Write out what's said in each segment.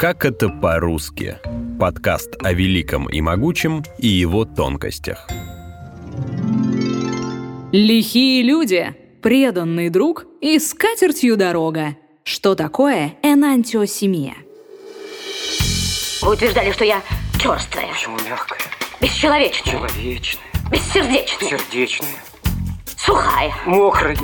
Как это по-русски? Подкаст о великом и могучем и его тонкостях. Лихие люди, преданный друг и с катертью дорога. Что такое энантиосемия? Вы утверждали, что я черствая, Почему мягкая? бесчеловечная, Человечная, бессердечная, сердечная, сухая. мокрая.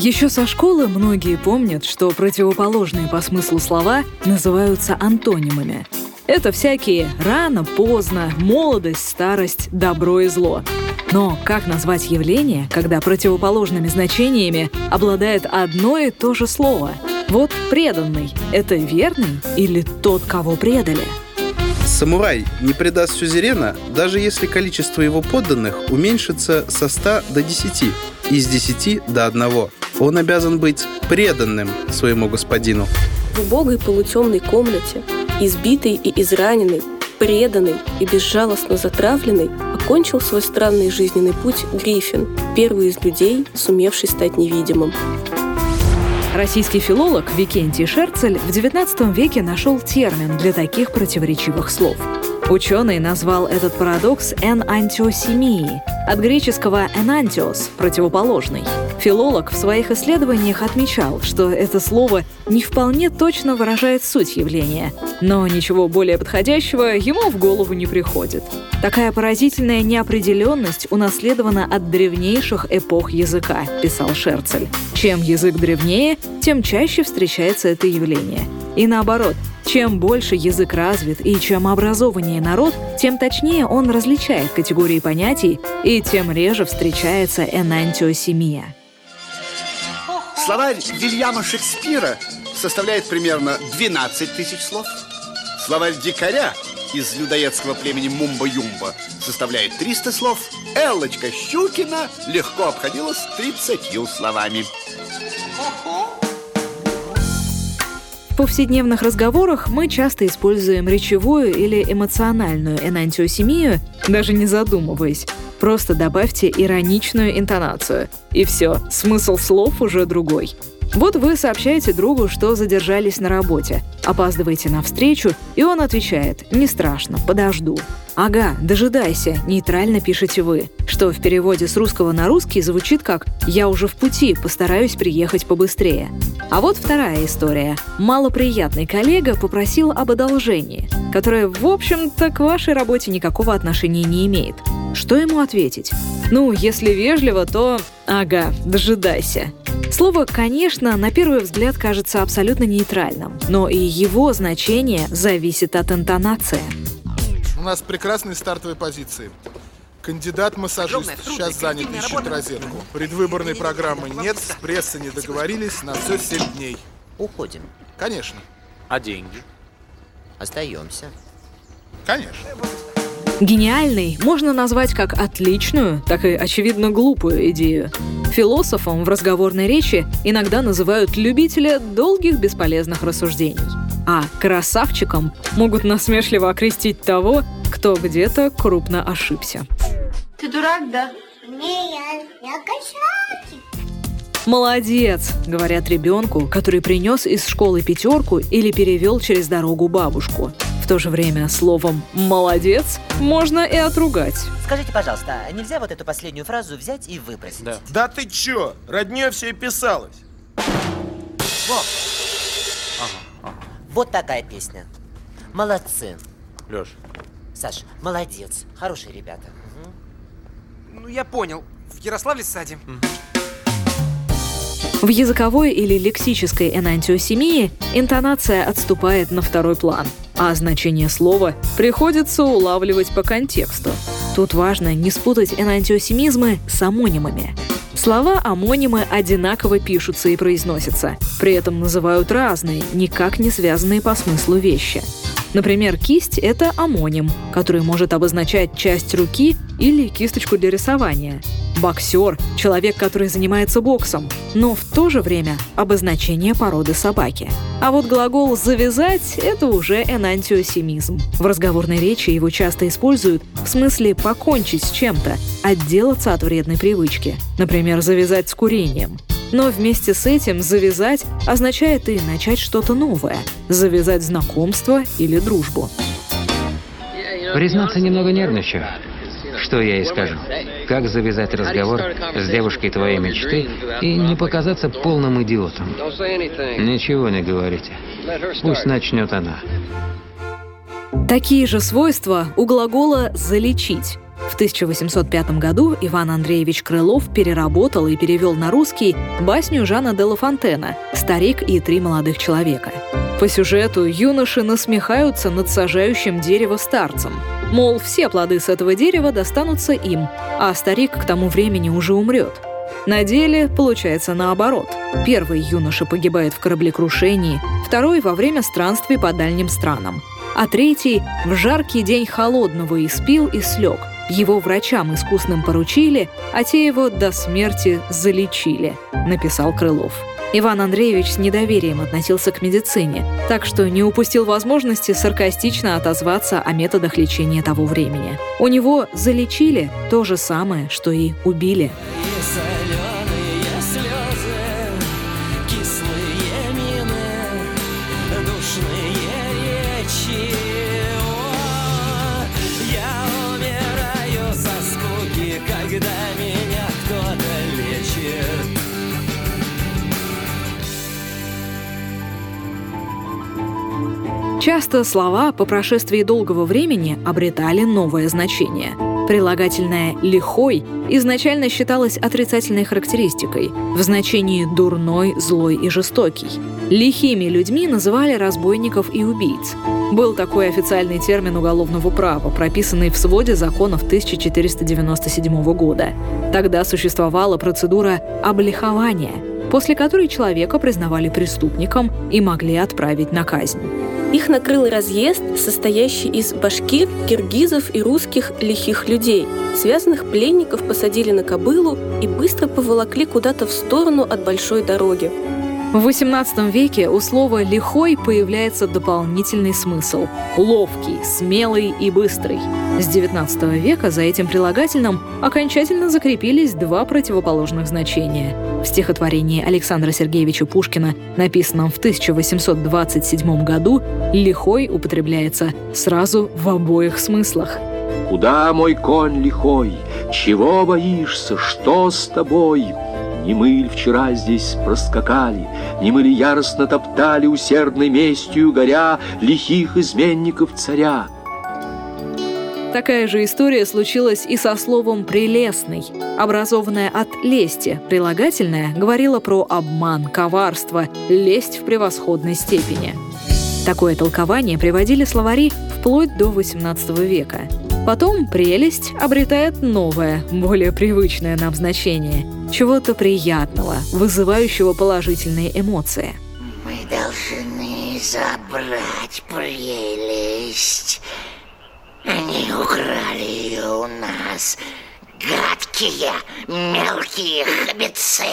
Еще со школы многие помнят, что противоположные по смыслу слова называются антонимами. Это всякие рано, поздно, молодость, старость, добро и зло. Но как назвать явление, когда противоположными значениями обладает одно и то же слово? Вот преданный — это верный или тот, кого предали? Самурай не предаст сюзерена, даже если количество его подданных уменьшится со 100 до 10 и с 10 до 1. Он обязан быть преданным своему господину. В убогой полутемной комнате, избитый и израненный, преданный и безжалостно затравленный, окончил свой странный жизненный путь Гриффин, первый из людей, сумевший стать невидимым. Российский филолог Викентий Шерцель в XIX веке нашел термин для таких противоречивых слов. Ученый назвал этот парадокс энантиосемией, от греческого «энантиос» — противоположный. Филолог в своих исследованиях отмечал, что это слово не вполне точно выражает суть явления, но ничего более подходящего ему в голову не приходит. Такая поразительная неопределенность унаследована от древнейших эпох языка, писал Шерцель. Чем язык древнее, тем чаще встречается это явление. И наоборот, чем больше язык развит и чем образованнее народ, тем точнее он различает категории понятий и тем реже встречается энантиосемия. Словарь Вильяма Шекспира составляет примерно 12 тысяч слов. Словарь дикаря из людоедского племени Мумба-Юмба составляет 300 слов. Эллочка Щукина легко обходилась 30 словами. В повседневных разговорах мы часто используем речевую или эмоциональную энантиосемию, даже не задумываясь. Просто добавьте ироничную интонацию. И все, смысл слов уже другой. Вот вы сообщаете другу, что задержались на работе, опаздываете на встречу, и он отвечает «Не страшно, подожду». «Ага, дожидайся», нейтрально пишете вы, что в переводе с русского на русский звучит как «Я уже в пути, постараюсь приехать побыстрее». А вот вторая история. Малоприятный коллега попросил об одолжении, которое, в общем-то, к вашей работе никакого отношения не имеет. Что ему ответить? Ну, если вежливо, то «Ага, дожидайся». Слово, конечно, на первый взгляд кажется абсолютно нейтральным, но и его значение зависит от интонации. У нас прекрасные стартовые позиции. Кандидат-массажист сейчас занят, ищет розетку. Предвыборной программы нет, с прессой не договорились, на все 7 дней. Уходим. Конечно, А деньги? Остаемся. конечно. Гениальной можно назвать как отличную, так и очевидно глупую идею. Философом в разговорной речи иногда называют любителя долгих бесполезных рассуждений. А красавчиком могут насмешливо окрестить того, кто где-то крупно ошибся. Ты дурак, да? Не, я, я кошачик. «Молодец!» — говорят ребенку, который принес из школы пятерку или перевел через дорогу бабушку. В то же время словом «молодец» можно и отругать. Скажите, пожалуйста, а нельзя вот эту последнюю фразу взять и выбросить? Да. Да ты чё? Роднее все и писалось. Вот такая песня. Молодцы. Леш, Саш, молодец. Хорошие ребята. Ну, я понял. В Ярославле садим. В языковой или лексической энантиосемии интонация отступает на второй план, а значение слова приходится улавливать по контексту. Тут важно не спутать энантиосемизмы с амонимами. Слова-амонимы одинаково пишутся и произносятся, при этом называют разные, никак не связанные по смыслу вещи. Например, кисть — это амоним, который может обозначать часть руки или кисточку для рисования. Боксер — человек, который занимается боксом, но в то же время обозначение породы собаки. А вот глагол «завязать» — это уже энантиосемизм. В разговорной речи его часто используют в смысле покончить с чем-то, отделаться от вредной привычки. Например, завязать с курением. Но вместе с этим «завязать» означает и начать что-то новое, завязать знакомство или дружбу. Признаться, немного нервничаю. Что я ей скажу? Как завязать разговор с девушкой твоей мечты и не показаться полным идиотом? Ничего не говорите. Пусть начнет она. Такие же свойства у глагола «залечить». В 1805 году Иван Андреевич Крылов переработал и перевел на русский басню Жана де Ла Фонтена «Старик и три молодых человека». По сюжету юноши насмехаются над сажающим дерево старцем. Мол, все плоды с этого дерева достанутся им, а старик к тому времени уже умрет. На деле получается наоборот. Первый юноша погибает в кораблекрушении, второй во время странствий по дальним странам, а третий в жаркий день холодного испил и слег. Его врачам искусным поручили, а те его до смерти залечили, написал Крылов. Иван Андреевич с недоверием относился к медицине, так что не упустил возможности саркастично отозваться о методах лечения того времени. У него залечили то же самое, что и убили. Часто слова по прошествии долгого времени обретали новое значение. Прилагательное «лихой» изначально считалось отрицательной характеристикой в значении «дурной», «злой» и «жестокий». Лихими людьми называли разбойников и убийц. Был такой официальный термин уголовного права, прописанный в своде законов 1497 года. Тогда существовала процедура облихования, после которой человека признавали преступником и могли отправить на казнь. Их накрыл разъезд, состоящий из башкир, киргизов и русских лихих людей. Связанных пленников посадили на кобылу и быстро поволокли куда-то в сторону от большой дороги. В XVIII веке у слова «лихой» появляется дополнительный смысл – ловкий, смелый и быстрый. С XIX века за этим прилагательным окончательно закрепились два противоположных значения. В стихотворении Александра Сергеевича Пушкина, написанном в 1827 году, «лихой» употребляется сразу в обоих смыслах. «Куда, мой конь лихой? Чего боишься? Что с тобой?» Не мы вчера здесь проскакали, Не мы яростно топтали, Усердной местью горя, Лихих изменников царя? Такая же история случилась и со словом «прелестный». Образованное от «лести» прилагательное говорило про обман, коварство, лесть в превосходной степени. Такое толкование приводили словари вплоть до XVIII века. Потом «прелесть» обретает новое, более привычное нам значение – чего-то приятного, вызывающего положительные эмоции. Мы должны забрать прелесть. Они украли ее у нас. Гадкие, мелкие хабицы.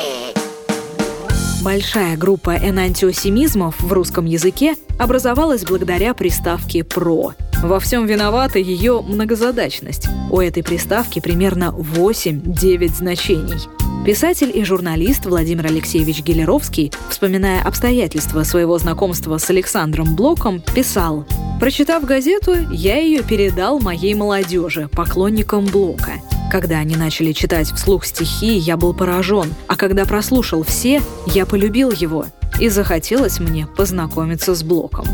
Большая группа энантиосемизмов в русском языке образовалась благодаря приставке «про». Во всем виновата ее многозадачность. У этой приставки примерно 8-9 значений – Писатель и журналист Владимир Алексеевич Гелеровский, вспоминая обстоятельства своего знакомства с Александром Блоком, писал «Прочитав газету, я ее передал моей молодежи, поклонникам Блока. Когда они начали читать вслух стихи, я был поражен, а когда прослушал все, я полюбил его, и захотелось мне познакомиться с Блоком.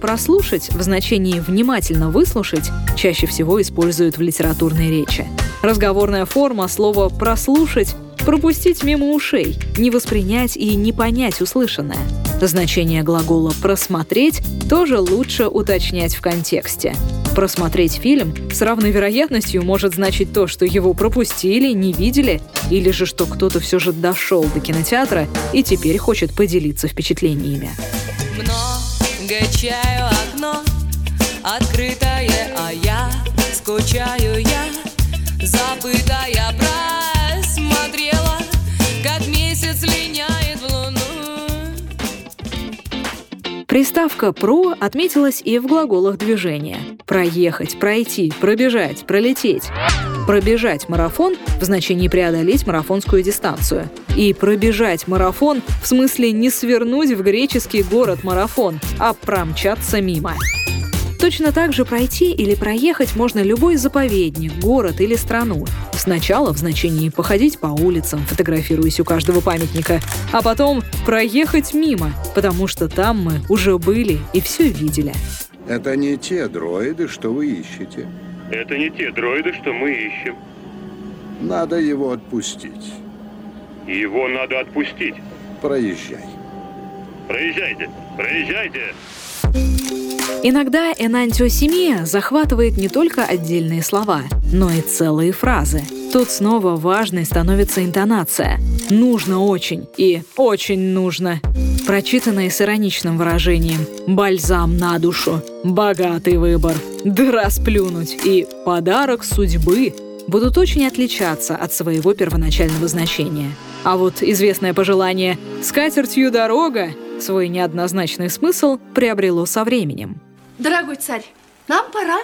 Прослушать в значении «внимательно выслушать» чаще всего используют в литературной речи. Разговорная форма слова «прослушать» пропустить мимо ушей, не воспринять и не понять услышанное. Значение глагола «просмотреть» тоже лучше уточнять в контексте. Просмотреть фильм с равной вероятностью может значить то, что его пропустили, не видели, или же что кто-то все же дошел до кинотеатра и теперь хочет поделиться впечатлениями. Много чаю окно открытое, а я скучаю я, забытая про Приставка «про» отметилась и в глаголах движения. Проехать, пройти, пробежать, пролететь. Пробежать марафон в значении преодолеть марафонскую дистанцию. И пробежать марафон в смысле не свернуть в греческий город марафон, а промчаться мимо. Точно так же пройти или проехать можно любой заповедник, город или страну. Сначала в значении походить по улицам, фотографируясь у каждого памятника, а потом проехать мимо, потому что там мы уже были и все видели. Это не те дроиды, что вы ищете. Это не те дроиды, что мы ищем. Надо его отпустить. Его надо отпустить. Проезжай. Проезжайте, проезжайте. Иногда энантиосемия захватывает не только отдельные слова, но и целые фразы. Тут снова важной становится интонация. «Нужно очень» и «очень нужно». Прочитанные с ироничным выражением «бальзам на душу», «богатый выбор», «дыра сплюнуть» и «подарок судьбы» будут очень отличаться от своего первоначального значения. А вот известное пожелание «скатертью дорога» свой неоднозначный смысл приобрело со временем. Дорогой царь, нам пора.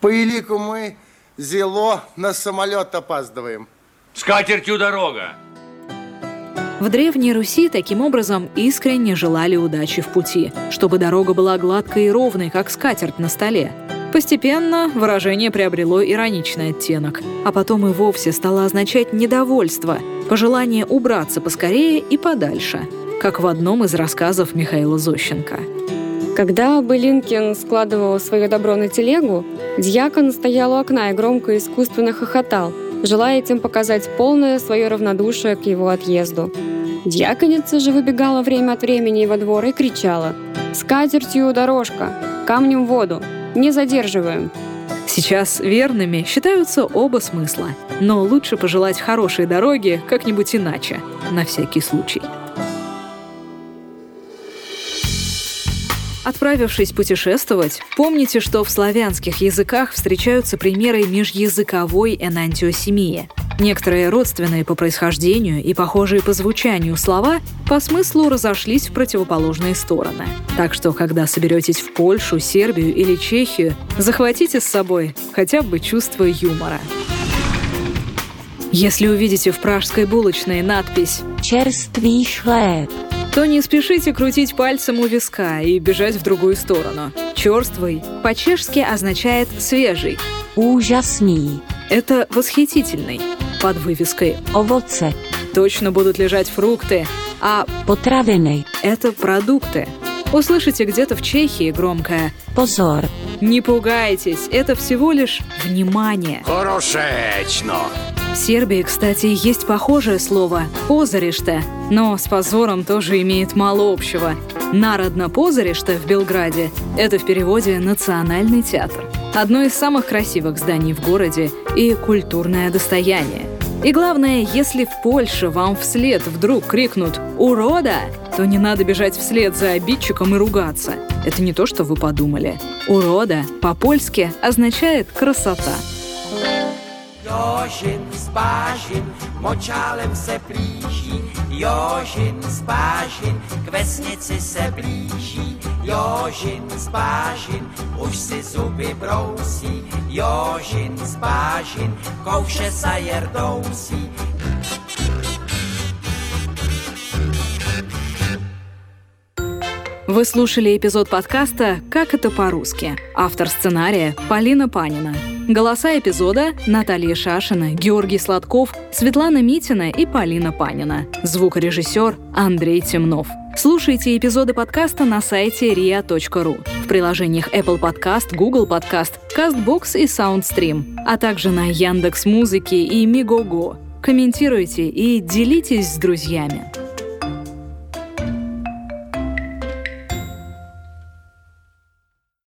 По элику мы зело на самолет опаздываем. С катертью дорога. В Древней Руси таким образом искренне желали удачи в пути, чтобы дорога была гладкой и ровной, как скатерть на столе. Постепенно выражение приобрело ироничный оттенок, а потом и вовсе стало означать недовольство, пожелание убраться поскорее и подальше – как в одном из рассказов Михаила Зощенко. Когда Былинкин складывал свое добро на телегу, дьякон стоял у окна и громко и искусственно хохотал, желая этим показать полное свое равнодушие к его отъезду. Дьяконица же выбегала время от времени во двор и кричала «С катертью дорожка! Камнем в воду! Не задерживаем!» Сейчас верными считаются оба смысла, но лучше пожелать хорошей дороги как-нибудь иначе, на всякий случай. Отправившись путешествовать, помните, что в славянских языках встречаются примеры межязыковой энантиосемии. Некоторые родственные по происхождению и похожие по звучанию слова по смыслу разошлись в противоположные стороны. Так что, когда соберетесь в Польшу, Сербию или Чехию, захватите с собой хотя бы чувство юмора. Если увидите в пражской булочной надпись «Черствый хлеб», то не спешите крутить пальцем у виска и бежать в другую сторону. Черствый по-чешски означает «свежий». Ужасный. Это восхитительный. Под вывеской «Овоце». Точно будут лежать фрукты, а «Потравенный» — это продукты. Услышите где-то в Чехии громкое «Позор». Не пугайтесь, это всего лишь внимание. Хорошечно. В Сербии, кстати, есть похожее слово «позариште», но с позором тоже имеет мало общего. Народно позариште в Белграде – это в переводе «национальный театр». Одно из самых красивых зданий в городе и культурное достояние. И главное, если в Польше вам вслед вдруг крикнут «Урода!», то не надо бежать вслед за обидчиком и ругаться. Это не то, что вы подумали. «Урода» по-польски означает «красота». Jožin spážin, močálem se plíží, Jožin spážin, k vesnici se blíží, Jožin spážin, už si zuby brousí, Jožin spážin, kouše sa jerdousí. Вы слушали эпизод подкаста «Как это по-русски». Автор сценария Полина Панина. Голоса эпизода – Наталья Шашина, Георгий Сладков, Светлана Митина и Полина Панина. Звукорежиссер Андрей Темнов. Слушайте эпизоды подкаста на сайте ria.ru, в приложениях Apple Podcast, Google Podcast, CastBox и SoundStream, а также на Яндекс Музыке и Мигого. Комментируйте и делитесь с друзьями.